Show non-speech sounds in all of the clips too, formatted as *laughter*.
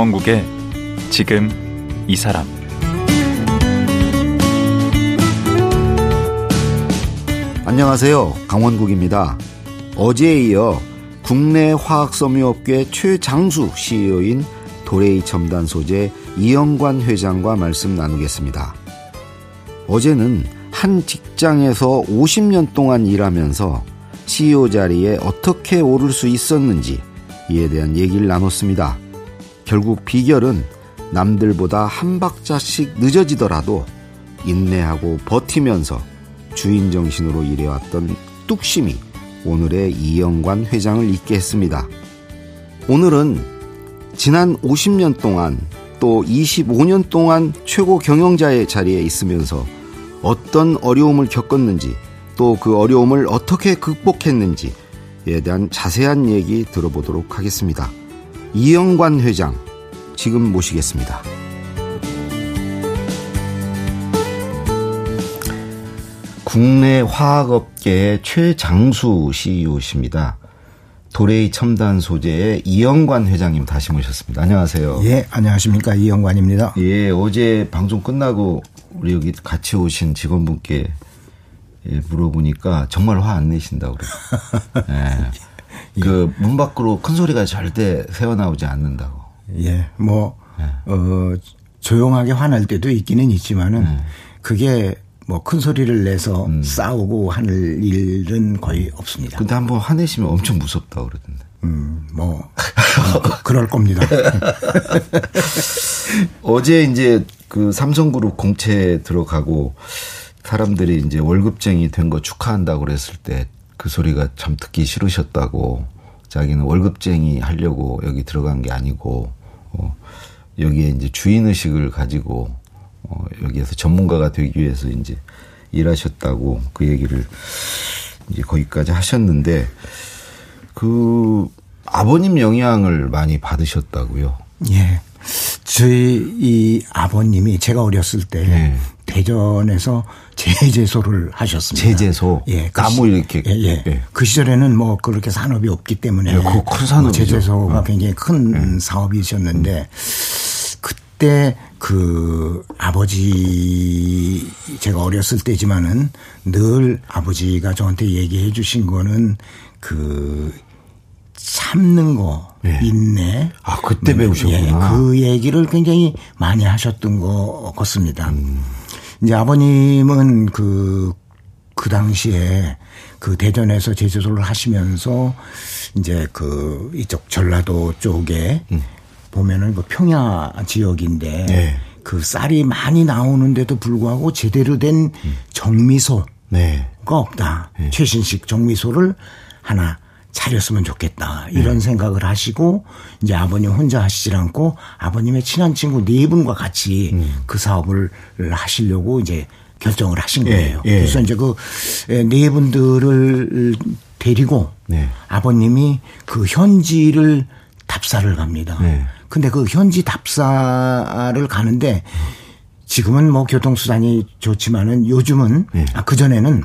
강원국의 지금 이 사람 안녕하세요. 강원국입니다. 어제에 이어 국내 화학섬유업계 최장수 CEO인 도레이 첨단 소재 이영관 회장과 말씀 나누겠습니다. 어제는 한 직장에서 50년 동안 일하면서 CEO 자리에 어떻게 오를 수 있었는지 이에 대한 얘기를 나눴습니다. 결국 비결은 남들보다 한 박자씩 늦어지더라도 인내하고 버티면서 주인 정신으로 일해왔던 뚝심이 오늘의 이영관 회장을 잇게 했습니다. 오늘은 지난 50년 동안 또 25년 동안 최고 경영자의 자리에 있으면서 어떤 어려움을 겪었는지 또 그 어려움을 어떻게 극복했는지에 대한 자세한 얘기 들어보도록 하겠습니다. 이영관 회장 지금 모시겠습니다. 국내 화학업계의 최장수 CEO십니다. 도레이 첨단 소재의 이영관 회장님 다시 모셨습니다. 안녕하세요. 예, 안녕하십니까. 이영관입니다. 예, 어제 방송 끝나고 우리 여기 같이 오신 직원분께 예, 물어보니까 정말 화 안 내신다고 그래요. *laughs* 예. 그 문 밖으로 큰 소리가 절대 새어나오지 않는다고. 예, 뭐, 예. 어, 조용하게 화날 때도 있기는 있지만은 예. 그게 뭐큰 소리를 내서 음. 싸우고 하는 일은 거의 없습니다. 근데 한번 화내시면 엄청 무섭다 그러던데. 음, 뭐, 그, 그럴 겁니다. *laughs* 어제 이제 그 삼성그룹 공채 들어가고 사람들이 이제 월급쟁이 된 거 축하한다고 그랬을 때 그 소리가 참 듣기 싫으셨다고 자기는 월급쟁이 하려고 여기 들어간 게 아니고 어 여기에 이제 주인 의식을 가지고 어 여기에서 전문가가 되기 위해서 이제 일하셨다고 그 얘기를 이제 거기까지 하셨는데 그 아버님 영향을 많이 받으셨다고요. 예. 저희 이 아버님이 제가 어렸을 때 예. 대전에서 제재소를 하셨습니다. 제재소. 예. 그 나무 이렇게. 예, 예. 예. 그 시절에는 뭐 그렇게 산업이 없기 때문에. 예, 큰 산업. 제재소가 어. 굉장히 큰 예. 사업이셨는데 그때 그 아버지 제가 어렸을 때지만은 늘 아버지가 저한테 얘기해 주신 거는 그 참는 거, 예. 인내. 아, 그때 배우셨구나. 예, 그 얘기를 굉장히 많이 하셨던 것 같습니다. 음. 이제 아버님은 그, 그 당시에 그 대전에서 제주소를 하시면서 이제 그 이쪽 전라도 쪽에 음. 보면은 그 평야 지역인데 네. 그 쌀이 많이 나오는데도 불구하고 제대로 된 음. 정미소가 네. 없다. 네. 최신식 정미소를 하나 차렸으면 좋겠다. 이런 네. 생각을 하시고 이제 아버님 혼자 하시질 않고 아버님의 친한 친구 네 분과 같이 음. 그 사업을 하시려고 이제 결정을 하신 예, 거예요. 예, 예. 그래서 이제 그 네 분들을 데리고 네. 아버님이 그 현지를 답사를 갑니다. 네. 근데 그 현지 답사를 가는데 지금은 뭐 교통수단이 좋지만은 요즘은 네. 아, 그전에는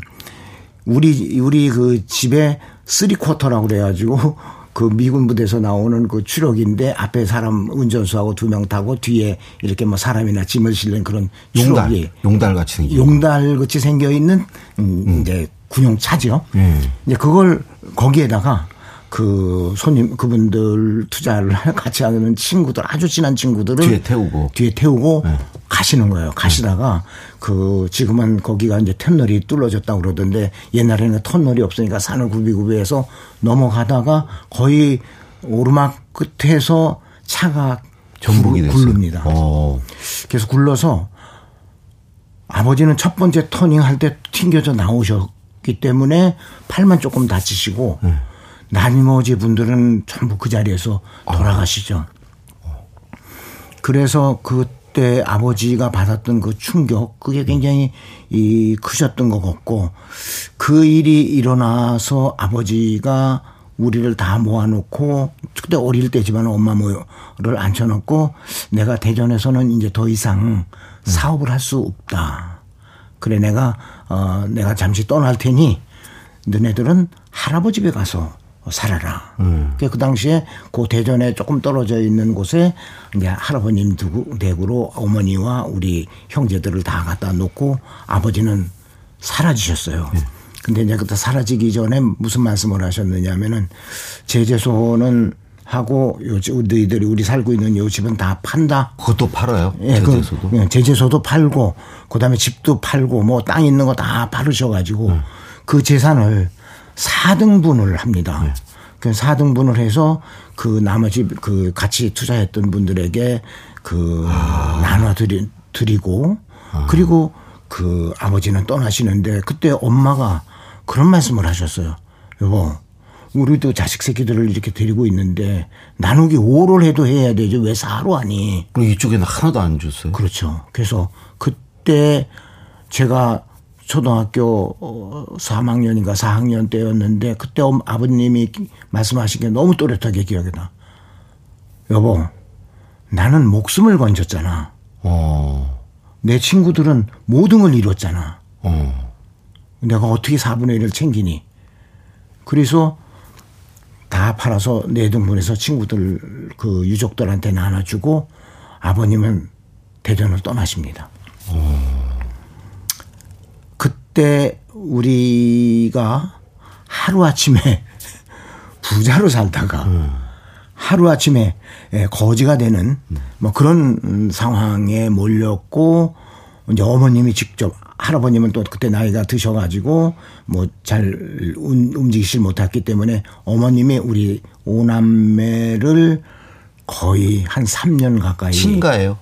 우리 우리 그 집에 쓰리 쿼터라고 그래가지고 *laughs* 그 미군 부대에서 나오는 그 추럭인데 앞에 사람 운전수하고 두 명 타고 뒤에 이렇게 뭐 사람이나 짐을 실는 그런 용달, 용달 같이 생긴 용달 같이 생겨 있는 음, 음. 이제 군용차죠. 음. 이제 그걸 거기에다가 그 손님 그분들 투자를 같이 하는 친구들 아주 친한 친구들을 뒤에 태우고 뒤에 태우고 네. 가시는 거예요. 가시다가 네. 그 지금은 거기가 이제 터널이 뚫어졌다고 그러던데 옛날에는 터널이 없으니까 산을 굽이굽이해서 넘어가다가 거의 오르막 끝에서 차가 전복이 굴릅니다. 오. 그래서 굴러서 아버지는 첫 번째 터닝 할 때 튕겨져 나오셨기 때문에 팔만 조금 다치시고 네. 나머지 분들은 전부 그 자리에서 돌아가시죠. 그래서 그 때 아버지가 받았던 그 충격 그게 굉장히 이 크셨던 것 같고 그 일이 일어나서 아버지가 우리를 다 모아놓고 그때 어릴 때지만 엄마 모를 앉혀놓고 내가 대전에서는 이제 더 이상 사업을 할 수 없다. 그래 내가 어 내가 잠시 떠날 테니 너네들은 할아버지 집에 가서 살아라. 음. 그 당시에 그 대전에 조금 떨어져 있는 곳에 이제 할아버님 댁으로 어머니와 우리 형제들을 다 갖다 놓고 아버지는 사라지셨어요. 네. 근데 이제 그때 사라지기 전에 무슨 말씀을 하셨느냐면은 제재소는 하고 요 너희들이 우리 살고 있는 요 집은 다 판다. 그것도 팔아요. 예, 그 제재소도. 그, 제재소도 팔고 그다음에 집도 팔고 뭐 땅 있는 거 다 팔으셔 가지고 네. 그 재산을 4등분을 합니다. 네. 그 4등분을 해서 그 나머지 그 같이 투자했던 분들에게 그 아. 나눠 드리, 드리고 아. 그리고 그 아버지는 떠나시는데 그때 엄마가 그런 말씀을 하셨어요. 여보, 우리도 자식 새끼들을 이렇게 데리고 있는데 나누기 5를 해도 해야 되죠. 왜 4로 하니? 이쪽에는 하나도 안 줬어요. 그렇죠. 그래서 그때 제가 초등학교 3학년인가 어, 4학년 때였는데 그때 아버님이 말씀하신 게 너무 또렷하게 기억이 나. 여보, 나는 목숨을 건졌잖아. 어. 내 친구들은 모든 걸 이뤘잖아. 어. 내가 어떻게 4분의 1을 챙기니? 그래서 다 팔아서 내 등분해서 친구들 그 유족들한테 나눠주고 아버님은 대전을 떠나십니다. 어. 그때 우리가 하루아침에 *laughs* 부자로 살다가 음. 하루아침에 예, 거지가 되는 뭐 그런 상황에 몰렸고 이제 어머님이 직접 할아버님은 또 그때 나이가 드셔가지고 뭐 잘 움직이질 못했기 때문에 어머님이 우리 오남매를 거의 한 3년 가까이 친가예요.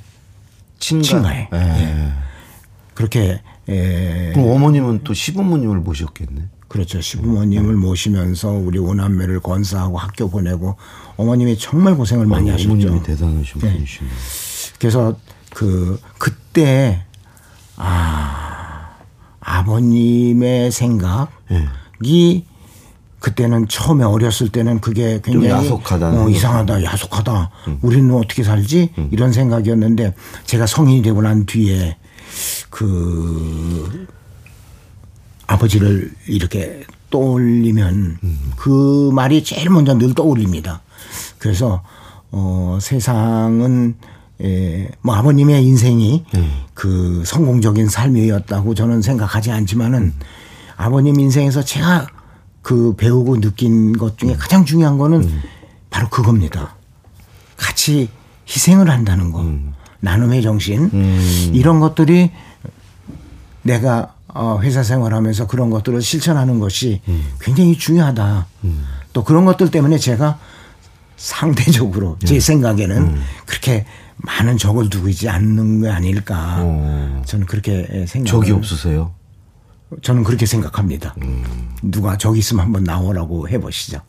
친가. 친가에. 예. 예. 그렇게 예. 그럼 어머님은 또 시부모님을 모셨겠네. 그렇죠. 시부모님을 모시면서 우리 오남매를 건사하고 학교 보내고 어머님이 정말 고생을 많이 어, 하셨죠. 어머님이 대단하신 네. 분이시네. 그래서 그 그때 아 아버님의 생각이 네. 그때는 처음에 어렸을 때는 그게 굉장히 야속하다. 어, 이상하다, 야속하다. 음. 우리는 어떻게 살지? 음. 이런 생각이었는데 제가 성인이 되고 난 뒤에 그 아버지를 이렇게 떠올리면 음. 그 말이 제일 먼저 늘 떠올립니다. 그래서 어 세상은 에, 뭐 아버님의 인생이 음. 그 성공적인 삶이었다고 저는 생각하지 않지만은 음. 아버님 인생에서 제가 그 배우고 느낀 것 중에 가장 중요한 거는 음. 바로 그겁니다. 같이 희생을 한다는 거. 음. 나눔의 정신. 음. 이런 것들이 내가 어, 회사 생활하면서 그런 것들을 실천하는 것이 음. 굉장히 중요하다. 음. 또 그런 것들 때문에 제가 상대적으로 제 음. 생각에는 음. 그렇게 많은 적을 두고 있지 않는 게 아닐까. 어. 저는 그렇게 생각. 적이 없으세요? 저는 그렇게 생각합니다. 음. 누가 저기 있으면 한번 나오라고 해보시죠.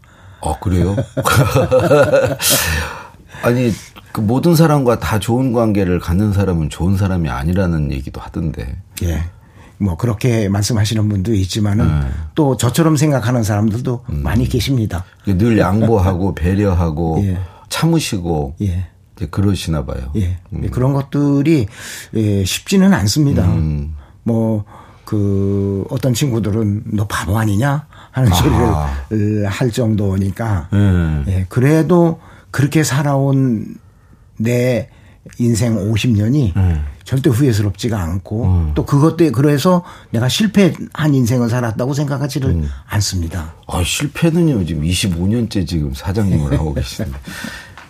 아 그래요? *laughs* 아니 그 모든 사람과 다 좋은 관계를 갖는 사람은 좋은 사람이 아니라는 얘기도 하던데. 예. 뭐 그렇게 말씀하시는 분도 있지만은 네. 또 저처럼 생각하는 사람들도 음. 많이 계십니다. 늘 양보하고 *laughs* 배려하고 예. 참으시고 예. 그러시나 봐요. 예. 음. 그런 것들이 예, 쉽지는 않습니다. 음. 뭐그 어떤 친구들은 너 바보 아니냐 하는 아. 소리를 할 정도니까 음. 예. 그래도 그렇게 살아온 내 인생 50년이 음. 절대 후회스럽지가 않고 음. 또 그것 때문에 그래서 내가 실패한 인생을 살았다고 생각하지를 음. 않습니다. 아, 실패는요. 지금 25년째 지금 사장님을 하고 *laughs* 계시는데.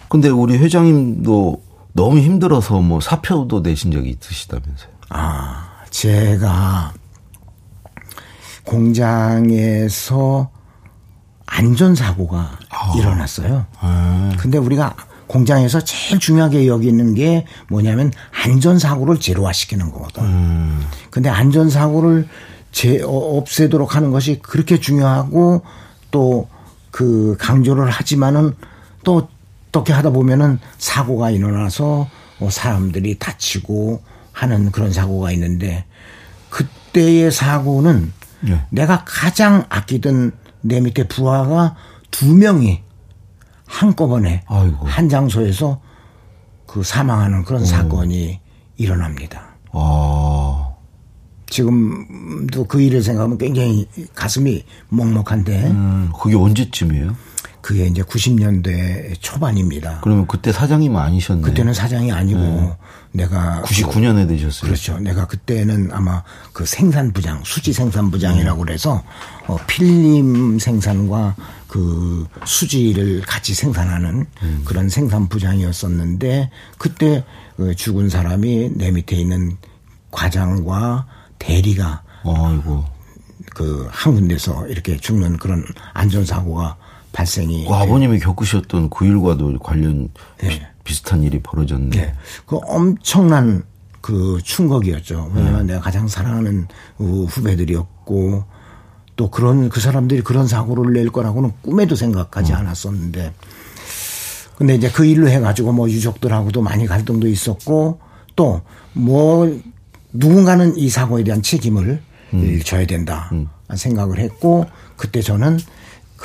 근데 우리 회장님도 너무 힘들어서 뭐 사표도 내신 적이 있으시다면서요. 아, 제가 공장에서 안전사고가 아. 일어났어요. 아. 근데 우리가 공장에서 제일 중요하게 여기는 게 뭐냐면 안전사고를 제로화시키는 거거든. 음. 근데 안전사고를 제, 어, 없애도록 하는 것이 그렇게 중요하고 또 그 강조를 하지만은 또 어떻게 하다 보면은 사고가 일어나서 뭐 사람들이 다치고 하는 그런 사고가 있는데 그때의 사고는 네. 내가 가장 아끼던 내 밑에 부하가 두 명이 한꺼번에 아이고. 한 장소에서 그 사망하는 그런 음. 사건이 일어납니다. 아. 지금도 그 일을 생각하면 굉장히 가슴이 먹먹한데. 음, 그게 언제쯤이에요? 그게 이제 90년대 초반입니다. 그러면 그때 사장님 아니셨네. 그때는 사장이 아니고 네. 내가 99년에 되셨어요. 그렇죠. 내가 그때는 아마 그 생산부장, 수지 생산부장이라고 음. 그래서 어, 필름 생산과 그 수지를 같이 생산하는 음. 그런 생산부장이었었는데 그때 그 죽은 사람이 내 밑에 있는 과장과 대리가 아이고. 그 한 군데서 이렇게 죽는 그런 안전사고가 발생이. 그 아버님이 겪으셨던 9일과도 관련 네. 비슷한 일이 벌어졌네. 네. 그 엄청난 그 충격이었죠. 왜냐하면 네. 내가 가장 사랑하는 후배들이었고 또 그런 그 사람들이 그런 사고를 낼 거라고는 꿈에도 생각하지 음. 않았었는데 근데 이제 그 일로 해가지고 뭐 유족들하고도 많이 갈등도 있었고 또 뭐 누군가는 이 사고에 대한 책임을 음. 져야 된다 음. 생각을 했고 그때 저는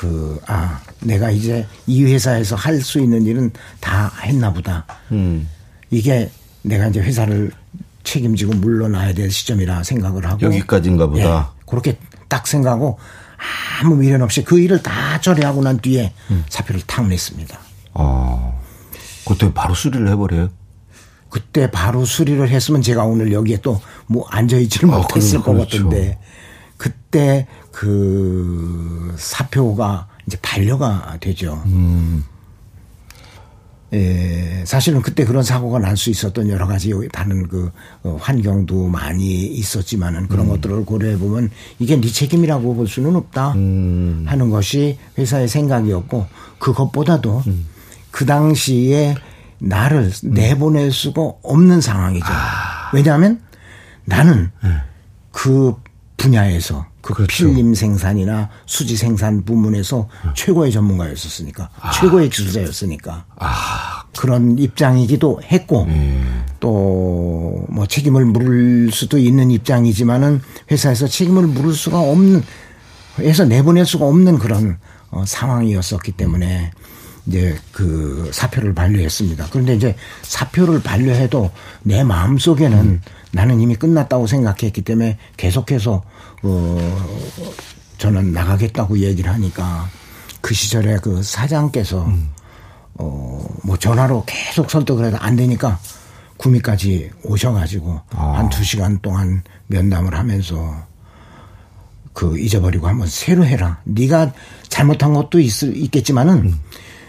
그, 아, 내가 이제 이 회사에서 할 수 있는 일은 다 했나 보다. 음. 이게 내가 이제 회사를 책임지고 물러나야 될 시점이라 생각을 하고. 여기까지인가 보다. 예, 그렇게 딱 생각하고 아무 미련 없이 그 일을 다 처리하고 난 뒤에 음. 사표를 탁 냈습니다. 아. 그때 바로 수리를 해버려요? 그때 바로 수리를 했으면 제가 오늘 여기에 또 뭐 앉아있지를 아, 못했을 것 그렇죠. 같은데 그때 그 사표가 이제 반려가 되죠. 음. 예, 사실은 그때 그런 사고가 날 수 있었던 여러 가지 다른 그 어, 환경도 많이 있었지만은 그런 음. 것들을 고려해 보면 이게 네 책임이라고 볼 수는 없다 음. 하는 것이 회사의 생각이었고 그것보다도 음. 그 당시에 나를 음. 내보낼 수가 없는 상황이죠. 아. 왜냐하면 나는 네. 그 분야에서 그 그렇죠. 필름 생산이나 수지 생산 부문에서 음. 최고의 전문가였었으니까 아. 최고의 기술자였으니까 아. 그런 입장이기도 했고 음. 또뭐 책임을 물을 수도 있는 입장이지만은 회사에서 책임을 물을 수가 없는 해서 내보낼 수가 없는 그런 어, 상황이었었기 때문에 이제 그 사표를 반려했습니다. 그런데 이제 사표를 반려해도 내 마음 속에는 음. 나는 이미 끝났다고 생각했기 때문에 계속해서 어 저는 나가겠다고 얘기를 하니까 그 시절에 그 사장께서 음. 어뭐 전화로 계속 설득을 해도 안 되니까 구미까지 오셔가지고 아. 한두 시간 동안 면담을 하면서 그 잊어버리고 한번 새로 해라. 네가 잘못한 것도 있, 있겠지만은 음.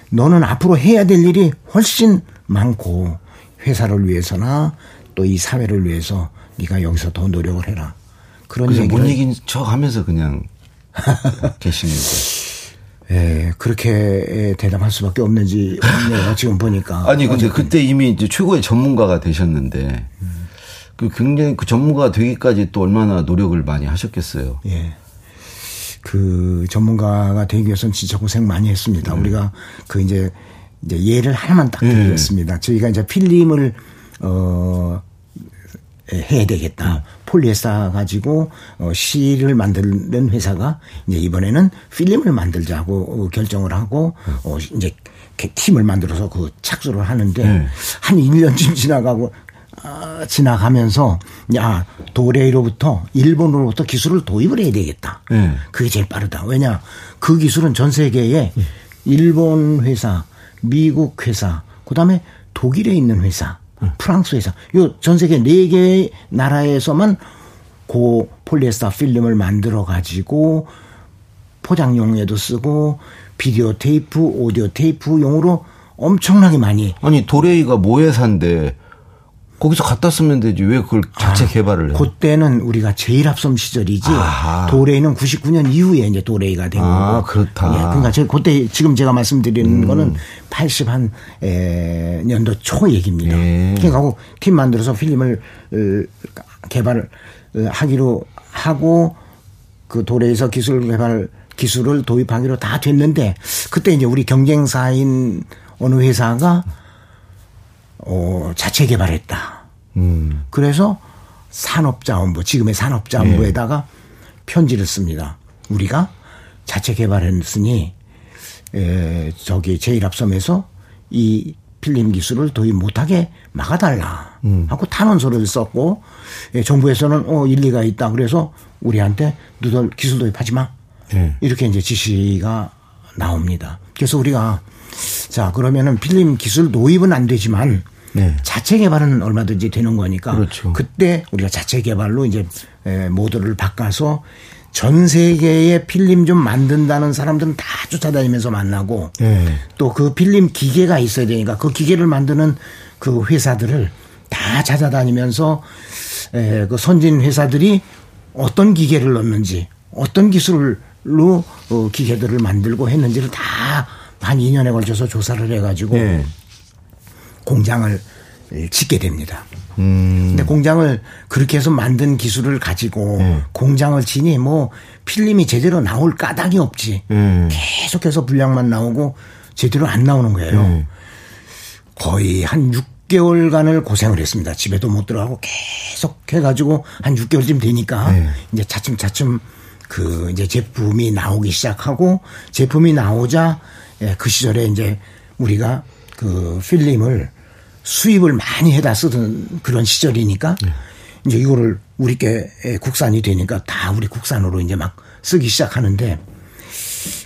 너는 앞으로 해야 될 일이 훨씬 많고 회사를 위해서나 또 이 사회를 위해서 네가 여기서 더 노력을 해라. 그런 얘기를 못 이긴 척 하면서 그냥 *laughs* 계시는 거. 예, 그렇게 대답할 수밖에 없는지 없네요. *laughs* 지금 보니까. 아니 근데 어쨌든. 그때 이미 이제 최고의 전문가가 되셨는데 음. 그 굉장히 그 전문가가 되기까지 또 얼마나 노력을 많이 하셨겠어요. 예. 그 전문가가 되기 위해서는 진짜 고생 많이 했습니다. 음. 우리가 그 이제 이제 예를 하나만 딱 예. 드리겠습니다. 음. 저희가 이제 필름을 어 해야 되겠다. 음. 폴리에스터 가지고 어 실을 만드는 회사가 이제 이번에는 필름을 만들자고 어, 결정을 하고 음. 어 이제 팀을 만들어서 그 착수를 하는데 음. 한 1년쯤 지나가고 어, 지나가면서 야 도레이로부터 일본으로부터 기술을 도입을 해야 되겠다. 네. 그게 제일 빠르다. 왜냐 그 기술은 전 세계에 일본 회사, 미국 회사, 그다음에 독일에 있는 회사, 프랑스 회사, 요전 세계 네 개의 나라에서만 고 폴리에스터 필름을 만들어 가지고 포장용에도 쓰고 비디오 테이프, 오디오 테이프용으로 엄청나게 많이 아니 도레이가 모회사인데 거기서 갖다 쓰면 되지 왜 그걸 자체 아, 개발을 해? 그때는 우리가 제일 앞선 시절이지 아하. 도레이는 99년 이후에 이제 도레이가 된 아, 거고. 그렇다. 예, 그러니까 저 그때 지금 제가 말씀드리는 음. 거는 80한 에, 년도 초 얘기입니다. 예. 그러니까 팀 만들어서 필름을 어, 개발을 어, 하기로 하고 그 도레이에서 기술 개발 기술을 도입하기로 다 됐는데 그때 이제 우리 경쟁사인 어느 회사가 어, 자체 개발했다. 음. 그래서 산업자원부, 지금의 산업자원부에다가 네. 편지를 씁니다. 우리가 자체 개발했으니, 에, 저기 제1합섬에서 이 필름 기술을 도입 못하게 막아달라. 음. 하고 탄원서를 썼고, 예, 정부에서는 어, 일리가 있다. 그래서 우리한테 누들 기술 도입하지 마. 네. 이렇게 이제 지시가 나옵니다. 그래서 우리가 자 그러면은 필름 기술 도입은 안 되지만 네. 자체 개발은 얼마든지 되는 거니까 그렇죠. 그때 우리가 자체 개발로 이제 에, 모드를 바꿔서 전 세계에 필름 좀 만든다는 사람들은 다 쫓아다니면서 만나고 네. 또그 필름 기계가 있어야 되니까 그 기계를 만드는 그 회사들을 다 찾아다니면서 에, 그 선진 회사들이 어떤 기계를 넣는지 어떤 기술로 어, 기계들을 만들고 했는지를 다 한 2년에 걸쳐서 조사를 해가지고 네. 공장을 짓게 됩니다. 음. 근데 공장을 그렇게 해서 만든 기술을 가지고 네. 공장을 지니 뭐 필름이 제대로 나올 까닭이 없지. 음. 계속해서 분량만 나오고 제대로 안 나오는 거예요. 네. 거의 한 6개월간을 고생을 했습니다. 집에도 못 들어가고 계속 해가지고 한 6개월쯤 되니까 네. 이제 차츰차츰 그 이제 제품이 나오기 시작하고 제품이 나오자 예, 그 시절에 이제 우리가 그 필름을 수입을 많이 해다 쓰던 그런 시절이니까 이제 이거를 우리께 국산이 되니까 다 우리 국산으로 이제 막 쓰기 시작하는데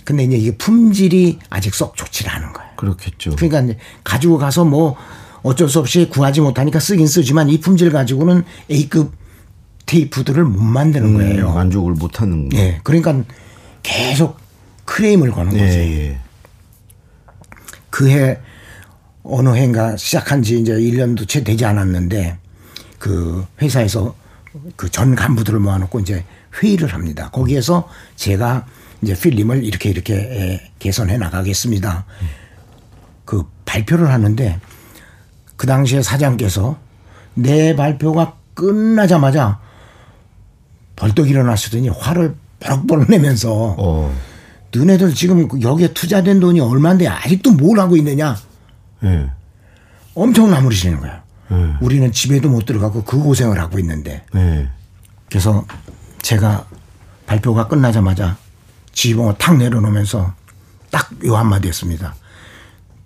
근데 이제 이게 품질이 아직 썩 좋지 않은 거예요. 그렇겠죠. 그러니까 이제 가지고 가서 뭐 어쩔 수 없이 구하지 못하니까 쓰긴 쓰지만 이 품질 가지고는 A급 테이프들을 못 만드는 거예요. 음, 만족을 못 하는 거. 예. 그러니까 계속 크레임을 거는 거죠. 예, 예. 그해 어느 해인가 시작한 지 이제 1년도 채 되지 않았는데 그 회사에서 그 전 간부들을 모아놓고 이제 회의를 합니다. 거기에서 제가 이제 필름을 이렇게 이렇게 예, 개선해 나가겠습니다. 그 발표를 하는데 그 당시에 사장께서 내 발표가 끝나자마자 벌떡 일어나시더니 화를 버럭버럭 내면서 어. 너네들 지금 여기에 투자된 돈이 얼마인데 아직도 뭘 하고 있느냐 예. 엄청 나무리시는 거예요. 예. 우리는 집에도 못 들어가고 그 고생을 하고 있는데 예. 그래서 제가 발표가 끝나자마자 지붕을 탁 내려놓으면서 딱 요 한마디 했습니다.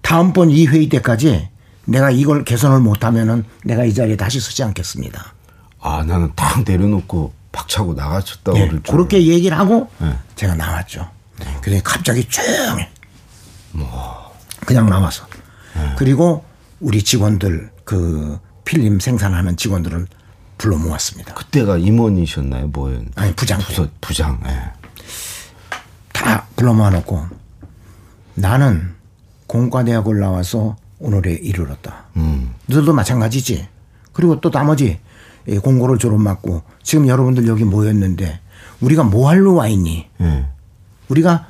다음번 이 회의 때까지 내가 이걸 개선을 못하면은 내가 이 자리에 다시 서지 않겠습니다. 아, 나는 딱 내려놓고 박차고 나가셨다고 예, 그럴 줄. 그렇게 얘기를 하고 네. 제가 나왔죠. 근데 갑자기 조용해. 그냥 나와서. 그리고 우리 직원들 그 필름 생산하는 직원들을 불러 모았습니다. 그때가 임원이셨나요? 뭐예요? 아니 부장 부서 부장. 예. 다 불러 모아놓고 나는 공과대학을 나와서 오늘에 이르렀다. 음. 너들도 마찬가지지. 그리고 또 나머지 이 공고를 졸업 맞고 지금 여러분들 여기 모였는데 우리가 뭐 하러 와 있니? 예. 우리가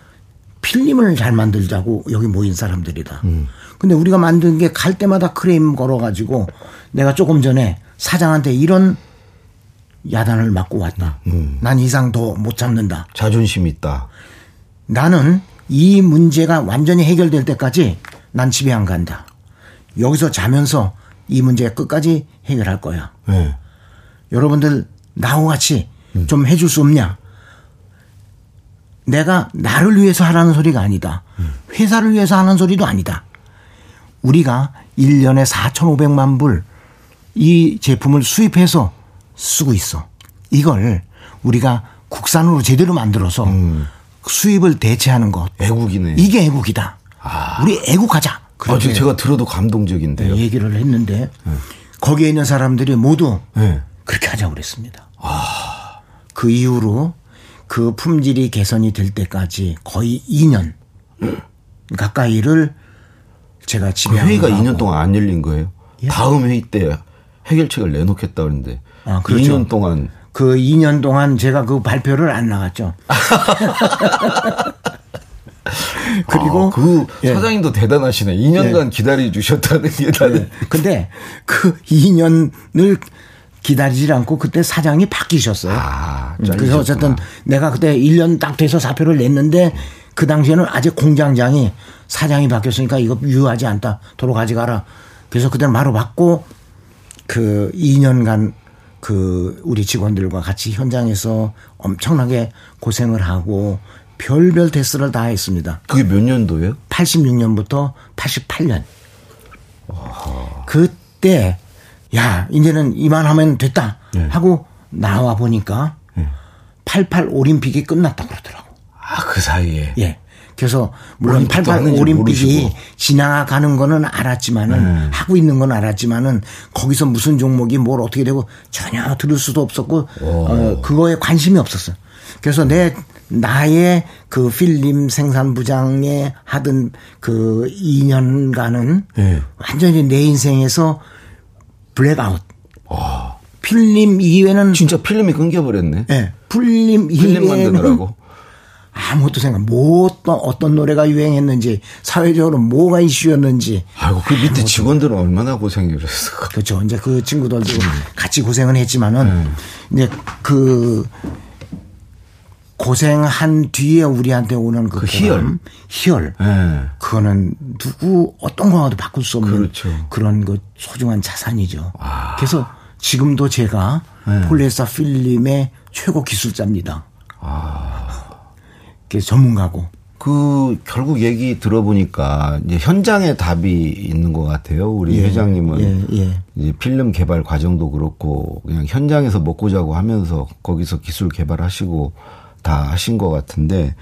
필름을 잘 만들자고 여기 모인 사람들이다. 근데 우리가 만든 게 갈 때마다 크레임 걸어가지고 내가 조금 전에 사장한테 이런 야단을 맞고 왔다. 난 이상 더 못 참는다. 자존심 있다. 나는 이 문제가 완전히 해결될 때까지 난 집에 안 간다. 여기서 자면서 이 문제 끝까지 해결할 거야. 예. 여러분들 나하고 같이 좀 해줄 수 없냐? 내가 나를 위해서 하라는 소리가 아니다. 회사를 위해서 하는 소리도 아니다. 우리가 1년에 4,500만 불 이 제품을 수입해서 쓰고 있어. 이걸 우리가 국산으로 제대로 만들어서 수입을 대체하는 것. 애국이네. 이게 애국이다. 우리 애국하자. 아, 지금 제가 들어도 감동적인데요. 얘기를 했는데 거기에 있는 사람들이 모두 예. 그렇게 하자고 그랬습니다. 그 이후로 그 품질이 개선이 될 때까지 거의 2년 가까이를 제가 그 집에 회의가 안 가고 2년 동안 안 열린 거예요? 다음 회의 때 해결책을 내놓겠다 그러는데 아, 그렇죠. 2년 동안 그 2년 동안 제가 그 발표를 안 나갔죠. *laughs* 그리고 아, 그 예. 사장님도 대단하시네. 2년간 기다려 주셨다는 게 나는 근데 그 2년을 기다리지 않고 그때 사장이 바뀌셨어요. 아, 음, 그래서. 어쨌든 내가 그때 1년 딱 돼서 사표를 냈는데 그 당시에는 아직 공장장이 사장이 바뀌었으니까 이거 유효하지 않다. 도로 가져가라. 그래서 그때는 바로 받고 그 2년간 그 우리 직원들과 같이 현장에서 엄청나게 고생을 하고 별별 테스트를 다 했습니다. 그게 몇 년도예요? 86년부터 88년. 그때 야 이제는 이만하면 됐다 네. 하고 나와 보니까 88 올림픽이 끝났다 그러더라고. 아, 그 사이에. 예. 그래서 물론 올림픽도 88 하는지 올림픽이. 지나가는 거는 알았지만은 네. 하고 있는 건 알았지만은 거기서 무슨 종목이 뭘 어떻게 되고 전혀 들을 수도 없었고 어, 그거에 관심이 없었어요. 그래서 내 나의 그 필름 생산 부장에 하던 그 2년간은 예. 완전히 내 인생에서 블랙아웃. 필름 이외에는 진짜 필름이 끊겨버렸네. 예, 필름 이외에는 만드느라고. 아무것도 생각, 뭐 어떤, 어떤 노래가 유행했는지, 사회적으로 뭐가 이슈였는지. 아이고 그 밑에 직원들은 얼마나 고생을 했을까. 그렇죠. 이제 그 친구들도 같이 고생은 했지만은, 이제 그, 고생한 뒤에 우리한테 오는 그, 그 희열. 희열. 예. 그거는 누구 어떤 거와도 바꿀 수 없는 그렇죠. 아. 그런 그 소중한 자산이죠. 그래서 지금도 제가 네. 폴리에스터 필름의 최고 기술자입니다. 아. 전문가고. 그 결국 얘기 들어보니까 이제 현장에 답이 있는 것 같아요. 우리 회장님은 예, 예. 이제 필름 개발 과정도 그렇고 그냥 현장에서 먹고 자고 하면서 거기서 기술 개발하시고 다 하신 것 같은데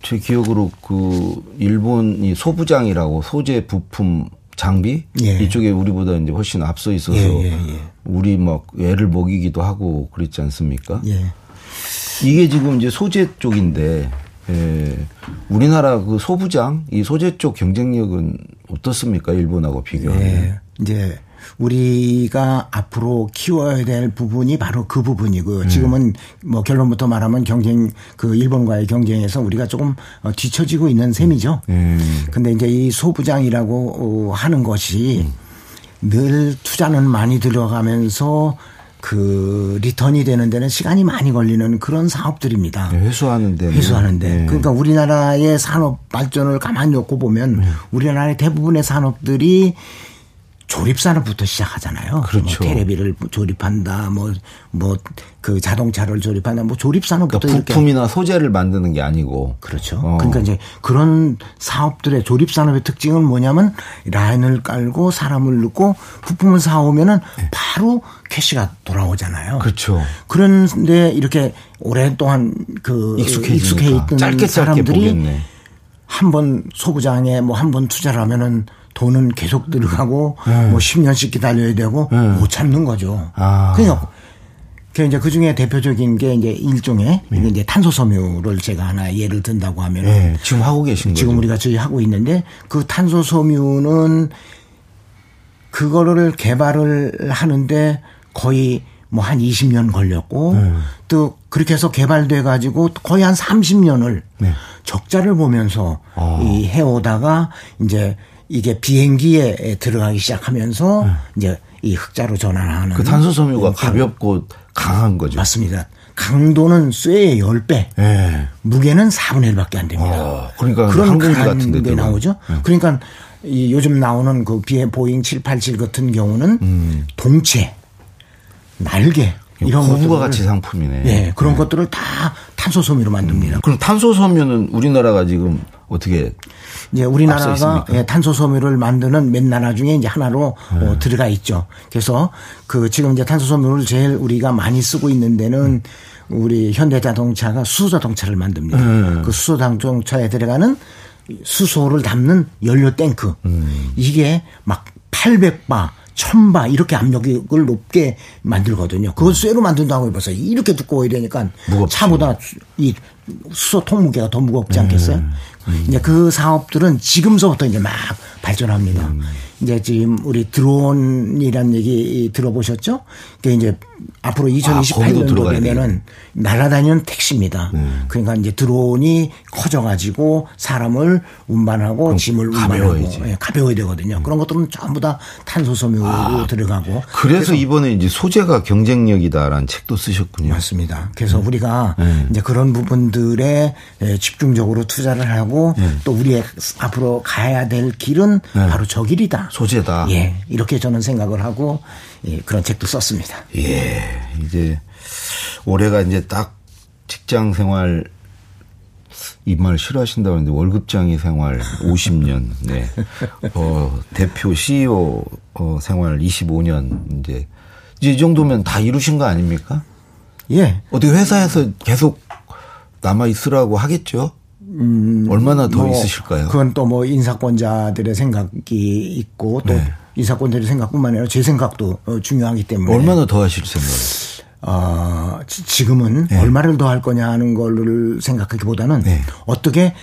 제 기억으로 그 일본이 소부장이라고 소재 부품 장비 예. 이쪽에 우리보다 이제 훨씬 앞서 있어서 예, 예, 예. 우리 막 애를 먹이기도 하고 그랬지 않습니까? 예. 이게 지금 이제 소재 쪽인데 예, 우리나라 그 소부장 이 소재 쪽 경쟁력은 어떻습니까? 일본하고 비교하면. 예. 이제 우리가 앞으로 키워야 될 부분이 바로 그 부분이고요. 음. 지금은 뭐 결론부터 말하면 경쟁 그 일본과의 경쟁에서 우리가 조금 어, 뒤처지고 있는 셈이죠. 음. 근데 이제 이 소부장이라고 어, 하는 것이 늘 투자는 많이 들어가면서 그 리턴이 되는 데는 시간이 많이 걸리는 그런 사업들입니다. 네, 회수하는데 회수하는데. 네. 그러니까 우리나라의 산업 발전을 가만히 놓고 보면 우리나라의 대부분의 산업들이 조립 산업부터 시작하잖아요. 그렇죠. 뭐 테레비를 조립한다, 뭐 뭐 그 자동차를 조립한다, 뭐 조립 산업부터 그러니까 부품이나 소재를 만드는 게 아니고 그렇죠. 어. 그러니까 이제 그런 사업들의 조립 산업의 특징은 뭐냐면 라인을 깔고 사람을 넣고 부품을 사오면은 바로 캐시가 돌아오잖아요. 그렇죠. 그런데 이렇게 오랫동안 그 익숙해지니까. 익숙해 있던 짧게 짧게 사람들이. 한 번 소부장에 뭐 한 번 투자를 하면은 돈은 계속 들어가고 뭐 10년씩 기다려야 되고 못 찾는 거죠. 네. 아. 그러니까 그 이제 그 중에 대표적인 게 이제 일종의 네. 이제 탄소 섬유를 제가 하나 예를 든다고 하면은 예, 지금 하고 계신 거죠. 지금 우리가 저희 하고 있는데 그 탄소 섬유는 그거를 개발을 하는데 거의 뭐 한 20년 걸렸고 네. 또 그렇게 해서 개발돼 가지고 거의 한 30년을 네. 적자를 보면서 아. 이 해오다가 이제 이게 비행기에 들어가기 시작하면서 이제 이 흑자로 전환하는 네. 그 탄소 섬유가 음, 가볍고 강한 거죠. 맞습니다. 강도는 쇠의 10배, 예. 무게는 4분의 1밖에 안 됩니다. 어, 그러니까 그런 항공기 같은 데. 나오죠. 그러니까 이 요즘 나오는 그 비에 보잉 787 같은 경우는 음. 동체, 날개 이런 고부가 가치 상품이네. 예, 그런 것들을 다 탄소 섬유로 만듭니다. 그럼 탄소 섬유는 우리나라가 지금 어떻게 이제 우리나라가? 예, 탄소 섬유를 만드는 몇 나라 중에 이제 하나로 네. 어, 들어가 있죠. 그래서 그 지금 이제 탄소 섬유를 제일 우리가 많이 쓰고 있는 데는 우리 현대자동차가 수소자동차를 만듭니다. 네. 그 수소자동차에 들어가는 수소를 담는 연료 탱크 음. 이게 막 800바 1000바 이렇게 압력을 높게 만들거든요. 그걸 쇠로 만든다고 해봐서 이렇게 두꺼워야 되니까 음. 무겁지. 차보다 이 수소 통 무게가 더 무겁지 않겠어요? 음. 이제 그 사업들은 지금서부터 이제 막 발전합니다. 음. 이제 지금 우리 드론이란 얘기 들어보셨죠? 그게 이제 앞으로 아, 거기도 2028년도 들어가야 되면은 날아다니는 택시입니다. 네. 그러니까 이제 드론이 커져가지고 사람을 운반하고 짐을 가벼워야지. 운반하고 예, 가벼워야 되거든요. 그런 것들은 전부 다 탄소 섬유로 들어가고 아. 그래서 이번에 이제 소재가 경쟁력이다라는 책도 쓰셨군요. 맞습니다. 그래서 우리가 네. 이제 그런 부분들에 에, 집중적으로 투자를 하고 또 우리의 앞으로 가야 될 길은 네. 바로 저 길이다. 소재다. 예, 이렇게 저는 생각을 하고 예, 그런 책도 썼습니다. 예, 이제 올해가 이제 딱 직장 생활 이 말 싫어하신다고 하는데 월급장이 생활 *laughs* 50년, 네. 어, 대표 CEO 어, 생활 25년 이제 이제 이 정도면 다 이루신 거 아닙니까? 예, 어떻게 회사에서 계속 남아 있으라고 하겠죠? 음, 얼마나 더 뭐, 있으실까요? 그건 또 뭐 인사권자들의 생각이 있고 또 네. 인사권자들의 생각뿐만 아니라 제 생각도 어, 중요하기 때문에 얼마나 더 하실 생각이에요? 어, 지금은 네. 얼마를 더 할 거냐 하는 걸 생각하기보다는 네. 어떻게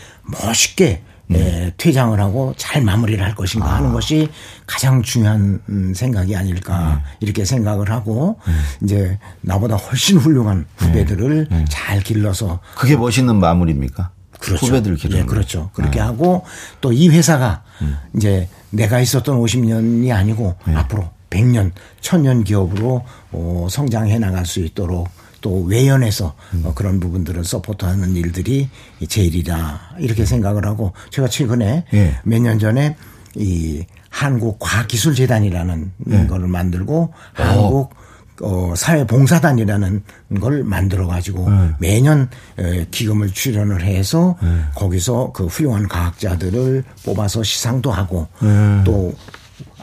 멋있게 네. 예, 퇴장을 하고 잘 마무리를 할 것인가 아. 하는 것이 가장 중요한 음, 생각이 아닐까 네. 이렇게 생각을 하고 네. 이제 나보다 훨씬 훌륭한 네. 후배들을 네. 잘 길러서 그게 멋있는 마무리입니까? 그렇죠. 후배들 기르는. 예, 그렇죠. 그렇게 네. 하고 또 이 회사가 음. 이제 내가 있었던 50년이 아니고 앞으로 100년, 1000년 기업으로 어, 성장해 나갈 수 있도록 또 외연에서 음. 어, 그런 부분들을 서포트하는 일들이 제일이다 이렇게 생각을 하고 제가 최근에 예. 몇년 전에 이 한국 과학기술재단이라는 예. 거를 만들고 오. 한국 어, 사회봉사단이라는 걸 만들어 가지고 네. 매년 에, 기금을 출연을 해서 네. 거기서 그 훌륭한 과학자들을 뽑아서 시상도 하고 네. 또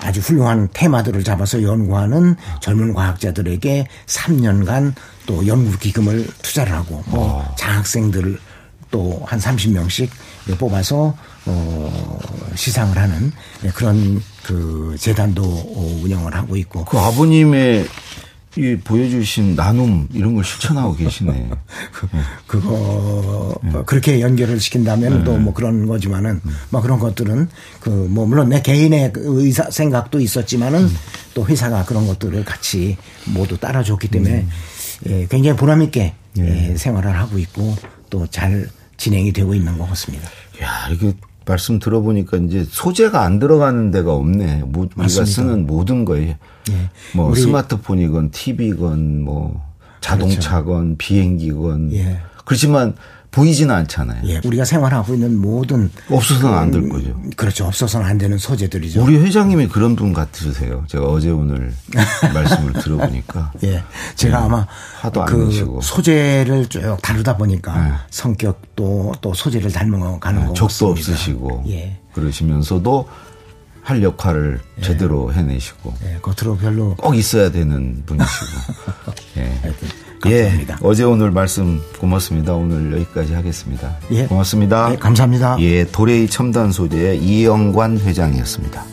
아주 훌륭한 테마들을 잡아서 연구하는 젊은 과학자들에게 3년간 또 연구 기금을 투자를 하고 뭐 어. 장학생들 또 한 30명씩 뽑아서 어 시상을 하는 그런 그 재단도 운영을 하고 있고 그 아버님의 이 보여주신 나눔 이런 걸 실천하고 계시네. 그, 거 네. 그렇게 연결을 시킨다면 네. 또뭐 그런 거지만은 음. 뭐 그런 것들은 그 뭐 물론 내 개인의 그 의사 생각도 있었지만은 음. 또 회사가 그런 것들을 같이 모두 따라줬기 때문에 음. 예, 굉장히 보람 있게 예. 예, 생활을 하고 있고 또 잘 진행이 되고 있는 것 같습니다. 야 이게 말씀 들어보니까 이제 소재가 안 들어가는 데가 없네. 뭐 우리가 맞습니다. 쓰는 모든 거에 예. 뭐 스마트폰이건 TV건 뭐 자동차건 그렇죠. 비행기건 예. 그렇지만 보이지는 않잖아요. 예, 우리가 생활하고 있는 모든 없어서는 안 될 거죠. 그렇죠. 없어서는 안 되는 소재들이죠. 우리 회장님이 그런 분 같으세요. 제가 어제 오늘 *laughs* 말씀을 들어보니까. 예, 제가 네. 아마 하도 그 안시고 소재를 쭉 다루다 보니까 네. 성격도 또 소재를 닮아 가는 네, 거 적도 없으시고 예. 그러시면서도 할 역할을 예. 제대로 해내시고. 예, 겉으로 별로 꼭 있어야 되는 분이시고. *laughs* 예. 감사합니다. 예, 어제 오늘 말씀 고맙습니다. 오늘 여기까지 하겠습니다. 예. 고맙습니다. 예, 감사합니다. 예, 도레이 첨단 소재의 이영관 회장이었습니다.